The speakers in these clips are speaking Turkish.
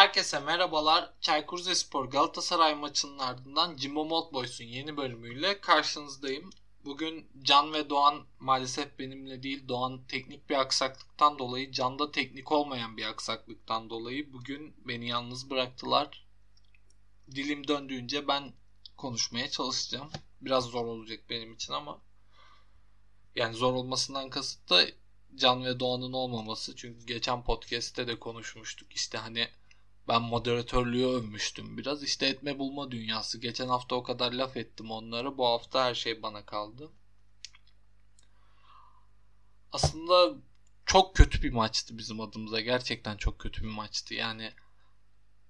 Herkese merhabalar. Çaykur Rizespor Galatasaray maçının ardından Jimbo Mold Boys'un yeni bölümüyle karşınızdayım. Bugün Can ve Doğan maalesef benimle değil. Doğan teknik bir aksaklıktan dolayı, Can da teknik olmayan bir aksaklıktan dolayı bugün beni yalnız bıraktılar. Dilim döndüğünce ben konuşmaya çalışacağım. Biraz zor olacak benim için ama yani zor olmasından kasıt da Can ve Doğan'ın olmaması. Çünkü geçen podcast'te de konuşmuştuk. İşte hani ben moderatörlüğü övmüştüm biraz. İşte etme bulma dünyası. Geçen hafta o kadar laf ettim onlara. Bu hafta her şey bana kaldı. Aslında çok kötü bir maçtı bizim adımıza. Gerçekten çok kötü bir maçtı. Yani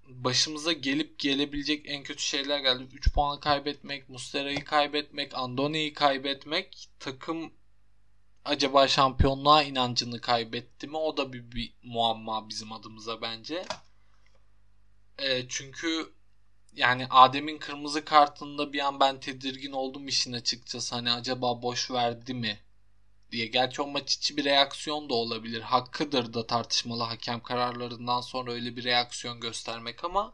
başımıza gelip gelebilecek en kötü şeyler geldi. 3 puan kaybetmek, Mustera'yı kaybetmek, Andoni'yi kaybetmek, takım acaba şampiyonluğa inancını kaybetti mi? O da bir, bir muamma bizim adımıza bence. E, çünkü yani Adem'in kırmızı kartında bir an ben tedirgin oldum işin açıkçası. Hani acaba boş verdi mi diye. Gerçi o maç içi bir reaksiyon da olabilir. Hakkıdır da tartışmalı hakem kararlarından sonra öyle bir reaksiyon göstermek ama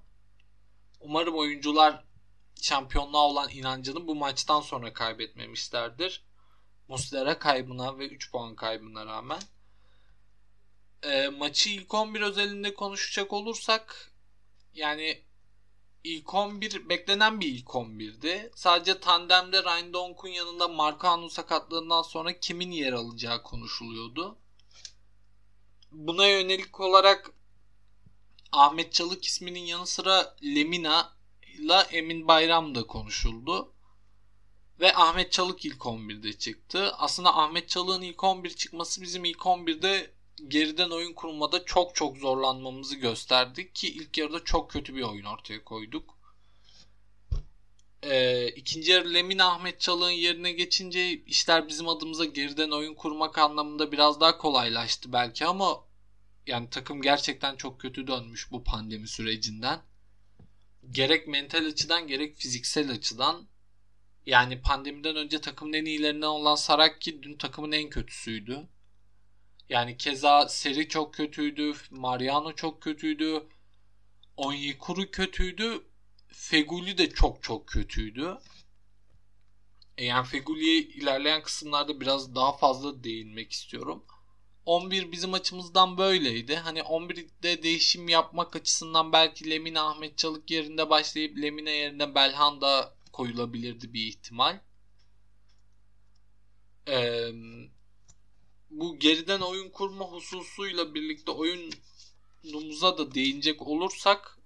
umarım oyuncular şampiyonluğa olan inancını bu maçtan sonra kaybetmemişlerdir. Muslera kaybına ve 3 puan kaybına rağmen. E, maçı ilk 11 özelinde konuşacak olursak yani ilk 11 beklenen bir ilk 11'di. Sadece tandemde Ryan Donk'un yanında Marcano sakatlığından sonra kimin yer alacağı konuşuluyordu. Buna yönelik olarak Ahmet Çalık isminin yanı sıra Lemina ile Emin Bayram da konuşuldu. Ve Ahmet Çalık ilk 11'de çıktı. Aslında Ahmet Çalık'ın ilk 11 çıkması bizim ilk 11'de geriden oyun kurmada çok çok zorlanmamızı gösterdik ki ilk yarıda çok kötü bir oyun ortaya koyduk. Ee, ikinci yarı Lemin Ahmet Çalık'ın yerine geçince işler bizim adımıza geriden oyun kurmak anlamında biraz daha kolaylaştı belki ama yani takım gerçekten çok kötü dönmüş bu pandemi sürecinden. Gerek mental açıdan gerek fiziksel açıdan yani pandemiden önce takımın en iyilerinden olan Saraki dün takımın en kötüsüydü. Yani keza Seri çok kötüydü. Mariano çok kötüydü. Onyekuru kötüydü. Feguli de çok çok kötüydü. E yani Feguli'ye ilerleyen kısımlarda biraz daha fazla değinmek istiyorum. 11 bizim açımızdan böyleydi. Hani 11'de değişim yapmak açısından belki Lemine Ahmet Çalık yerinde başlayıp Lemine yerine Belhanda koyulabilirdi bir ihtimal. Ee, bu geriden oyun kurma hususuyla birlikte oyunumuza da değinecek olursak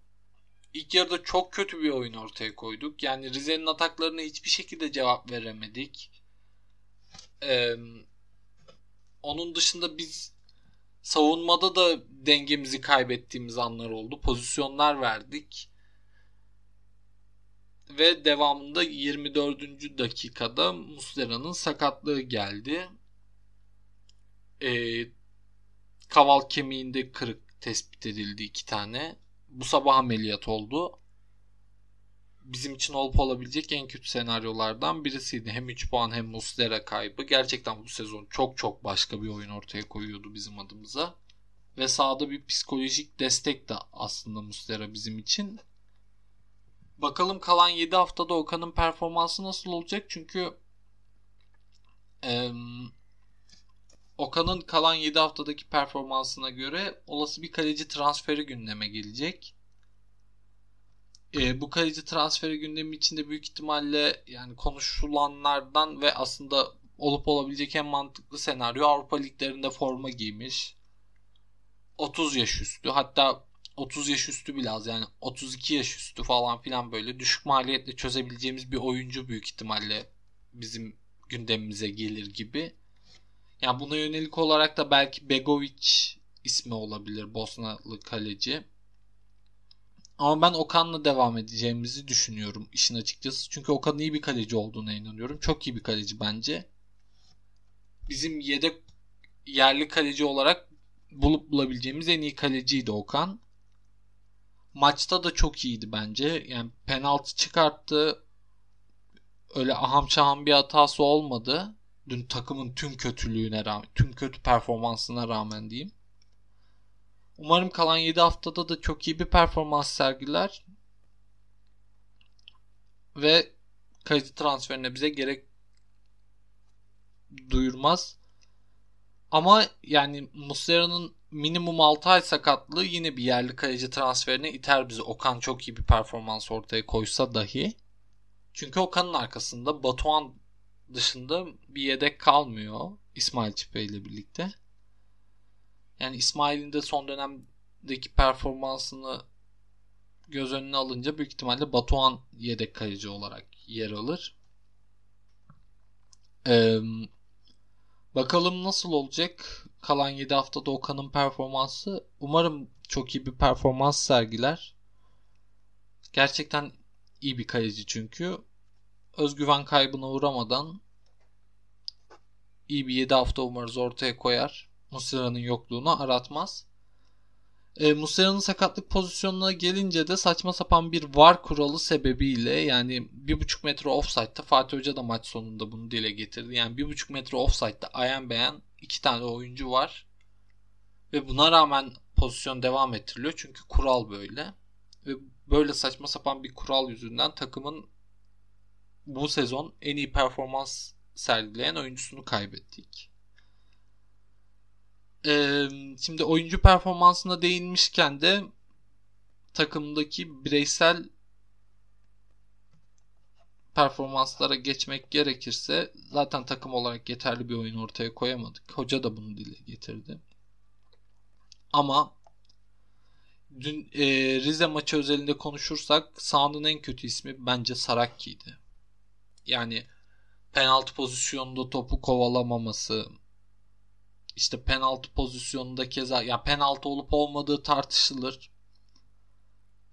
ilk yarıda çok kötü bir oyun ortaya koyduk. Yani Rize'nin ataklarına hiçbir şekilde cevap veremedik. Ee, onun dışında biz savunmada da dengemizi kaybettiğimiz anlar oldu. Pozisyonlar verdik. Ve devamında 24. dakikada Muslera'nın sakatlığı geldi e, kaval kemiğinde kırık tespit edildi iki tane. Bu sabah ameliyat oldu. Bizim için olup olabilecek en kötü senaryolardan birisiydi. Hem 3 puan hem Muslera kaybı. Gerçekten bu sezon çok çok başka bir oyun ortaya koyuyordu bizim adımıza. Ve sahada bir psikolojik destek de aslında Muslera bizim için. Bakalım kalan 7 haftada Okan'ın performansı nasıl olacak? Çünkü Okan'ın kalan 7 haftadaki performansına göre olası bir kaleci transferi gündeme gelecek. E, bu kaleci transferi gündemi içinde büyük ihtimalle yani konuşulanlardan ve aslında olup olabilecek en mantıklı senaryo Avrupa liglerinde forma giymiş. 30 yaş üstü hatta 30 yaş üstü bile az yani 32 yaş üstü falan filan böyle düşük maliyetle çözebileceğimiz bir oyuncu büyük ihtimalle bizim gündemimize gelir gibi. Yani buna yönelik olarak da belki Begovic ismi olabilir Bosnalı kaleci. Ama ben Okan'la devam edeceğimizi düşünüyorum işin açıkçası. Çünkü Okan iyi bir kaleci olduğuna inanıyorum. Çok iyi bir kaleci bence. Bizim yedek yerli kaleci olarak bulup bulabileceğimiz en iyi kaleciydi Okan. Maçta da çok iyiydi bence. Yani penaltı çıkarttı. Öyle aham şaham bir hatası olmadı. Dün takımın tüm kötülüğüne rağmen, tüm kötü performansına rağmen diyeyim. Umarım kalan 7 haftada da çok iyi bir performans sergiler. Ve kaleci transferine bize gerek duyurmaz. Ama yani Muslera'nın minimum 6 ay sakatlığı yine bir yerli kaleci transferine iter bizi. Okan çok iyi bir performans ortaya koysa dahi. Çünkü Okan'ın arkasında Batuhan dışında bir yedek kalmıyor İsmail Çipe ile birlikte. Yani İsmail'in de son dönemdeki performansını göz önüne alınca büyük ihtimalle Batuhan yedek kaleci olarak yer alır. Ee, bakalım nasıl olacak kalan 7 haftada Okan'ın performansı. Umarım çok iyi bir performans sergiler. Gerçekten iyi bir kaleci çünkü. Özgüven kaybına uğramadan iyi bir 7 hafta umarız ortaya koyar. Muslera'nın yokluğunu aratmaz. E, Muslera'nın sakatlık pozisyonuna gelince de saçma sapan bir var kuralı sebebiyle yani 1.5 metre offside'da Fatih Hoca da maç sonunda bunu dile getirdi. Yani 1.5 metre offside'da ayan beğen iki tane oyuncu var. Ve buna rağmen pozisyon devam ettiriliyor. Çünkü kural böyle. Ve böyle saçma sapan bir kural yüzünden takımın bu sezon en iyi performans sergileyen oyuncusunu kaybettik. Ee, şimdi oyuncu performansına değinmişken de takımdaki bireysel performanslara geçmek gerekirse zaten takım olarak yeterli bir oyun ortaya koyamadık. Hoca da bunu dile getirdi. Ama dün e, Rize maçı özelinde konuşursak sahanın en kötü ismi bence Sarakki'ydi. Yani penaltı pozisyonunda topu kovalamaması, işte penaltı pozisyonunda keza ya penaltı olup olmadığı tartışılır.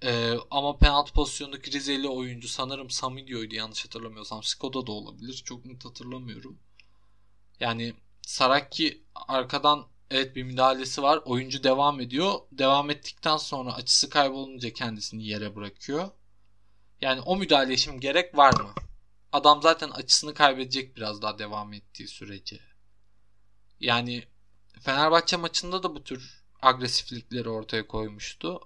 Ee, ama penaltı pozisyonundaki Rizeli oyuncu sanırım Samidio'ydu yanlış hatırlamıyorsam. Skoda da olabilir. Çok net hatırlamıyorum. Yani Saraki arkadan evet bir müdahalesi var. Oyuncu devam ediyor. Devam ettikten sonra açısı kaybolunca kendisini yere bırakıyor. Yani o müdahaleye şimdi gerek var mı? Adam zaten açısını kaybedecek biraz daha devam ettiği sürece. Yani Fenerbahçe maçında da bu tür agresiflikleri ortaya koymuştu.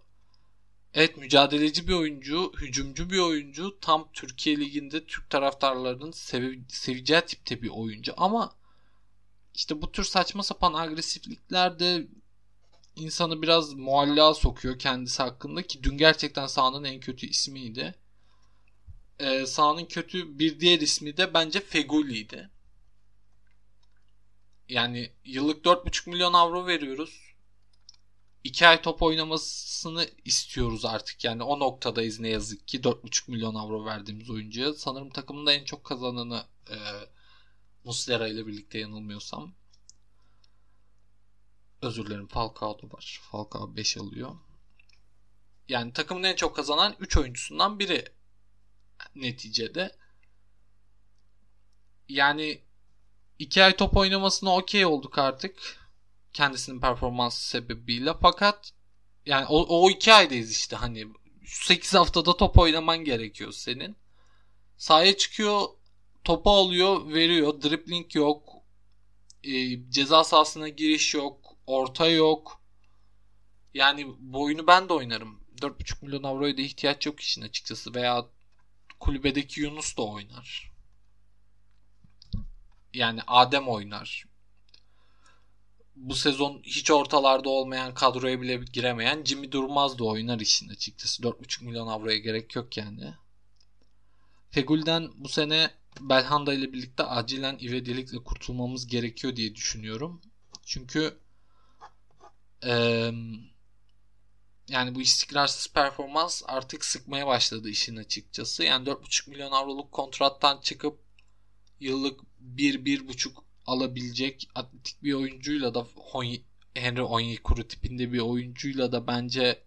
Evet mücadeleci bir oyuncu, hücumcu bir oyuncu. Tam Türkiye Ligi'nde Türk taraftarlarının sev seveceği tipte bir oyuncu. Ama işte bu tür saçma sapan agresiflikler de insanı biraz muallaya sokuyor kendisi hakkında ki dün gerçekten sahanın en kötü ismiydi. Ee, sahanın kötü bir diğer ismi de bence Feguli'ydi. Yani yıllık 4,5 milyon avro veriyoruz. 2 ay top oynamasını istiyoruz artık. Yani o noktadayız ne yazık ki. 4,5 milyon avro verdiğimiz oyuncuya. Sanırım takımın da en çok kazananı e, Muslera ile birlikte yanılmıyorsam. Özür dilerim Falcao da var. Falcao 5 alıyor. Yani takımın en çok kazanan 3 oyuncusundan biri neticede. Yani 2 ay top oynamasına okey olduk artık kendisinin performansı sebebiyle. Fakat yani o, o iki aydayız işte hani 8 haftada top oynaman gerekiyor senin. Sahaya çıkıyor topu alıyor veriyor. Dribbling yok. E, ceza sahasına giriş yok. Orta yok. Yani bu oyunu ben de oynarım. 4,5 milyon avroya da ihtiyaç yok işin açıkçası. Veya kulübedeki Yunus da oynar. Yani Adem oynar bu sezon hiç ortalarda olmayan kadroya bile giremeyen Jimmy Durmaz da oynar işin açıkçası. 4,5 milyon avroya gerek yok yani. Fegül'den bu sene Belhanda ile birlikte acilen ivedilikle kurtulmamız gerekiyor diye düşünüyorum. Çünkü ee, yani bu istikrarsız performans artık sıkmaya başladı işin açıkçası. Yani 4,5 milyon avroluk kontrattan çıkıp yıllık 1-1,5 alabilecek atletik bir oyuncuyla da Henry Onyekuru tipinde bir oyuncuyla da bence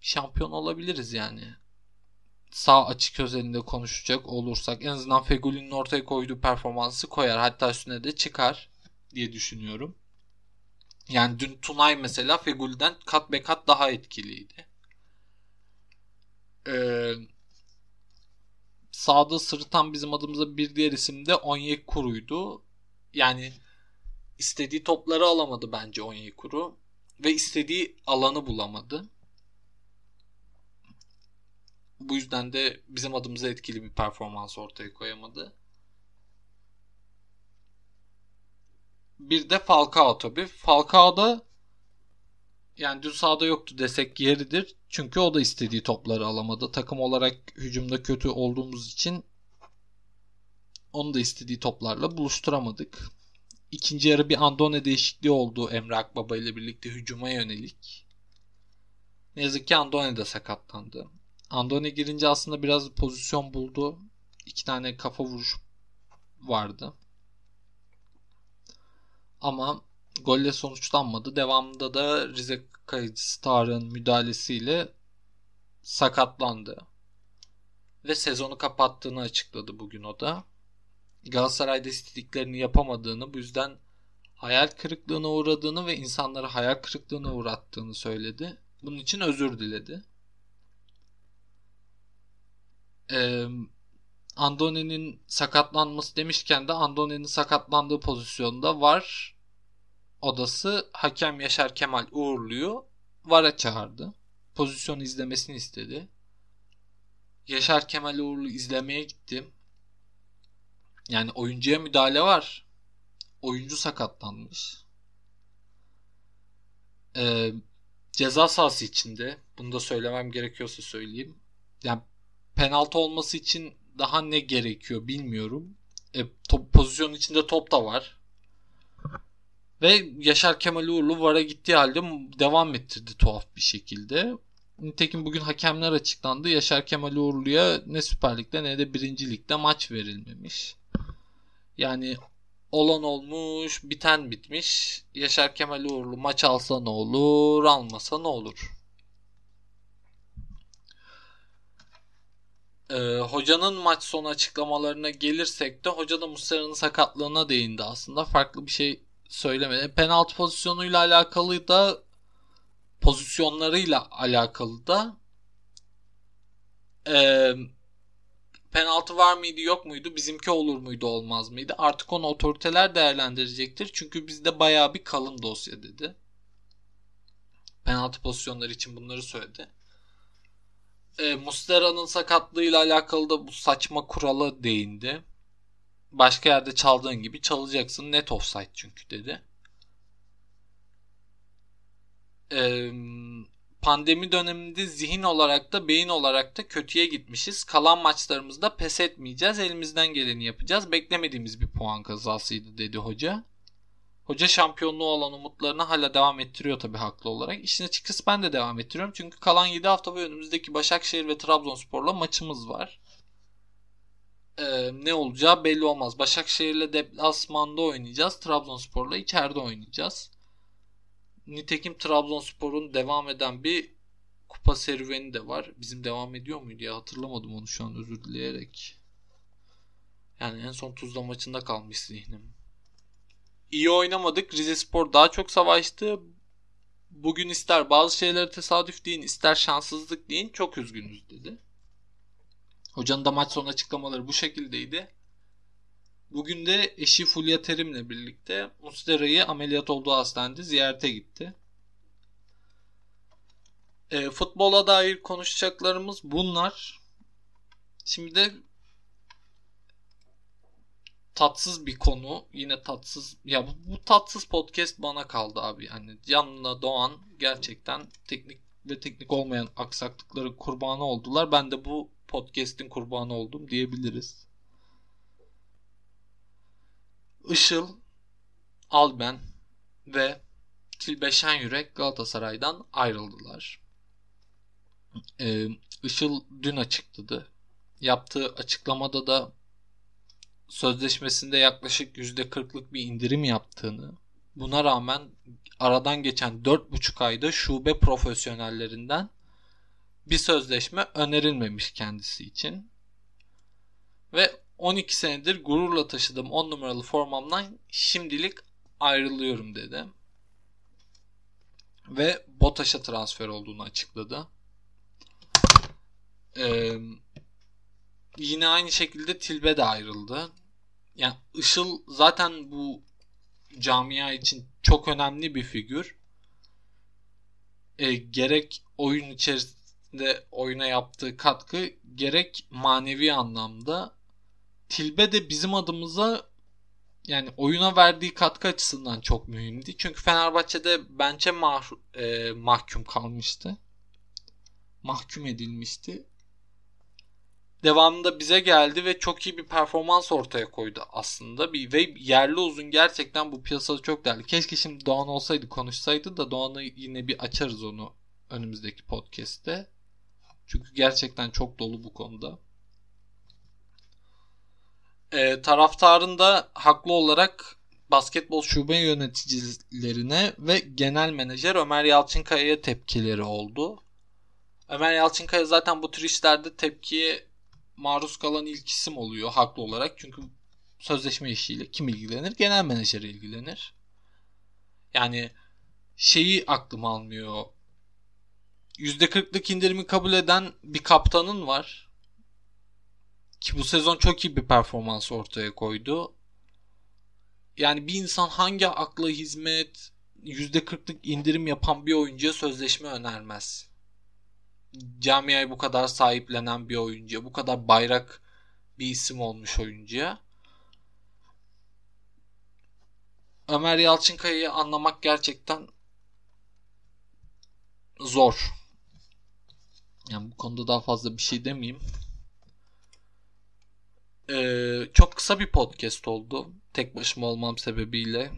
şampiyon olabiliriz yani. Sağ açık özelinde konuşacak olursak en azından Fegüli'nin ortaya koyduğu performansı koyar. Hatta üstüne de çıkar diye düşünüyorum. Yani dün Tunay mesela Fegüli'den kat be kat daha etkiliydi. Ee, sağda sırıtan bizim adımıza bir diğer isim de Onyekuru'ydu. Yani istediği topları alamadı bence Onyekuru. ve istediği alanı bulamadı. Bu yüzden de bizim adımıza etkili bir performans ortaya koyamadı. Bir de Falcao tabii. Falcao da yani dün sahada yoktu desek yeridir. Çünkü o da istediği topları alamadı. Takım olarak hücumda kötü olduğumuz için onu da istediği toplarla buluşturamadık. İkinci yarı bir Andone değişikliği oldu Emre Akbaba ile birlikte hücuma yönelik. Ne yazık ki Andone de sakatlandı. Andone girince aslında biraz pozisyon buldu. İki tane kafa vuruş vardı. Ama golle sonuçlanmadı. Devamında da Rize kayıcısı Tarık'ın müdahalesiyle sakatlandı. Ve sezonu kapattığını açıkladı bugün o da. Galatasaray'da istediklerini yapamadığını bu yüzden hayal kırıklığına uğradığını ve insanları hayal kırıklığına uğrattığını söyledi. Bunun için özür diledi. Ee, Andone'nin sakatlanması demişken de Andone'nin sakatlandığı pozisyonda var odası hakem Yaşar Kemal Uğurlu'yu VAR'a çağırdı. Pozisyonu izlemesini istedi. Yaşar Kemal Uğurlu izlemeye gittim. Yani oyuncuya müdahale var. Oyuncu sakatlanmış. Ee, ceza sahası içinde bunu da söylemem gerekiyorsa söyleyeyim. Yani penaltı olması için daha ne gerekiyor bilmiyorum. E, top, pozisyon içinde top da var. Ve Yaşar Kemal Uğurlu VAR'a gittiği halde devam ettirdi tuhaf bir şekilde. Nitekim bugün hakemler açıklandı. Yaşar Kemal Uğurlu'ya ne Süper Lig'de ne de 1. Lig'de maç verilmemiş. Yani olan olmuş, biten bitmiş. Yaşar Kemal Uğurlu maç alsa ne olur, almasa ne olur? Ee, hocanın maç sonu açıklamalarına gelirsek de hoca da Muslera'nın sakatlığına değindi aslında. Farklı bir şey söylemedi. Penaltı pozisyonuyla alakalı da pozisyonlarıyla alakalı da e, penaltı var mıydı yok muydu bizimki olur muydu olmaz mıydı artık onu otoriteler değerlendirecektir çünkü bizde baya bir kalın dosya dedi penaltı pozisyonları için bunları söyledi e, Muslera'nın sakatlığıyla alakalı da bu saçma kurala değindi başka yerde çaldığın gibi çalacaksın. Net offside çünkü dedi. Ee, pandemi döneminde zihin olarak da beyin olarak da kötüye gitmişiz. Kalan maçlarımızda pes etmeyeceğiz. Elimizden geleni yapacağız. Beklemediğimiz bir puan kazasıydı dedi hoca. Hoca şampiyonluğu olan umutlarını hala devam ettiriyor tabii haklı olarak. İşin açıkçası ben de devam ettiriyorum. Çünkü kalan 7 hafta ve önümüzdeki Başakşehir ve Trabzonspor'la maçımız var e, ne olacağı belli olmaz. Başakşehir'le deplasmanda oynayacağız. Trabzonspor'la içeride oynayacağız. Nitekim Trabzonspor'un devam eden bir kupa serüveni de var. Bizim devam ediyor muydu ya hatırlamadım onu şu an özür dileyerek. Yani en son Tuzla maçında kalmış zihnim. İyi oynamadık. Rize Spor daha çok savaştı. Bugün ister bazı şeyleri tesadüf deyin ister şanssızlık deyin çok üzgünüz dedi. Hocanın da maç sonu açıklamaları bu şekildeydi. Bugün de eşi Fulya Terim'le birlikte Mustera'yı ameliyat olduğu hastanede ziyarete gitti. E, futbola dair konuşacaklarımız bunlar. Şimdi de tatsız bir konu. Yine tatsız. Ya bu, bu tatsız podcast bana kaldı abi. Yani Can'la Doğan gerçekten teknik ve teknik olmayan aksaklıkların kurbanı oldular. Ben de bu podcast'in kurbanı oldum diyebiliriz. Işıl, Alben ve Tilbe Şenyürek Galatasaray'dan ayrıldılar. Ee, Işıl dün açıkladı. Yaptığı açıklamada da sözleşmesinde yaklaşık %40'lık bir indirim yaptığını, buna rağmen aradan geçen 4,5 ayda şube profesyonellerinden bir sözleşme önerilmemiş kendisi için. Ve 12 senedir gururla taşıdığım 10 numaralı formamdan şimdilik ayrılıyorum dedi. Ve Botaş'a transfer olduğunu açıkladı. Ee, yine aynı şekilde Tilbe de ayrıldı. Yani Işıl zaten bu camia için çok önemli bir figür. e, gerek oyun içerisinde oyuna yaptığı katkı gerek manevi anlamda Tilbe de bizim adımıza yani oyuna verdiği katkı açısından çok mühimdi. Çünkü Fenerbahçe'de bence mah e, mahkum kalmıştı. Mahkum edilmişti. Devamında bize geldi ve çok iyi bir performans ortaya koydu aslında. Bir, ve yerli uzun gerçekten bu piyasada çok değerli. Keşke şimdi Doğan olsaydı konuşsaydı da Doğan'ı yine bir açarız onu önümüzdeki podcast'te. Çünkü gerçekten çok dolu bu konuda e, taraftarın da haklı olarak basketbol şube yöneticilerine ve genel menajer Ömer Yalçınkaya'ya tepkileri oldu. Ömer Yalçınkaya zaten bu tür işlerde tepkiye maruz kalan ilk isim oluyor haklı olarak. Çünkü sözleşme işiyle kim ilgilenir? Genel menajer ilgilenir. Yani şeyi aklım almıyor. %40'lık indirimi kabul eden bir kaptanın var. Ki bu sezon çok iyi bir performans ortaya koydu. Yani bir insan hangi akla hizmet %40'lık indirim yapan bir oyuncuya sözleşme önermez. Camiayı bu kadar sahiplenen bir oyuncuya, bu kadar bayrak bir isim olmuş oyuncuya. Ömer Yalçınkaya'yı anlamak gerçekten zor. Yani bu konuda daha fazla bir şey demeyeyim. Ee, çok kısa bir podcast oldu. Tek başıma olmam sebebiyle.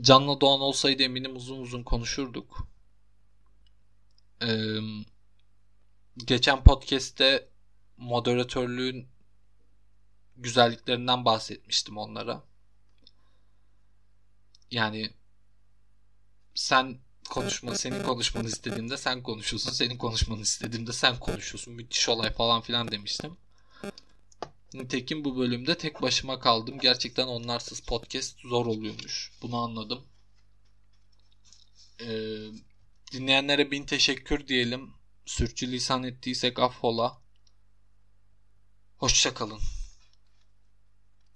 Canlı Doğan olsaydı eminim uzun uzun konuşurduk. Ee, geçen podcast'te moderatörlüğün güzelliklerinden bahsetmiştim onlara. Yani sen konuşma, senin konuşmanı istediğimde sen konuşuyorsun, senin konuşmanı istediğimde sen konuşuyorsun. Müthiş olay falan filan demiştim. Nitekim bu bölümde tek başıma kaldım. Gerçekten onlarsız podcast zor oluyormuş. Bunu anladım. Ee, dinleyenlere bin teşekkür diyelim. Sürçülisan ettiysek affola. Hoşçakalın.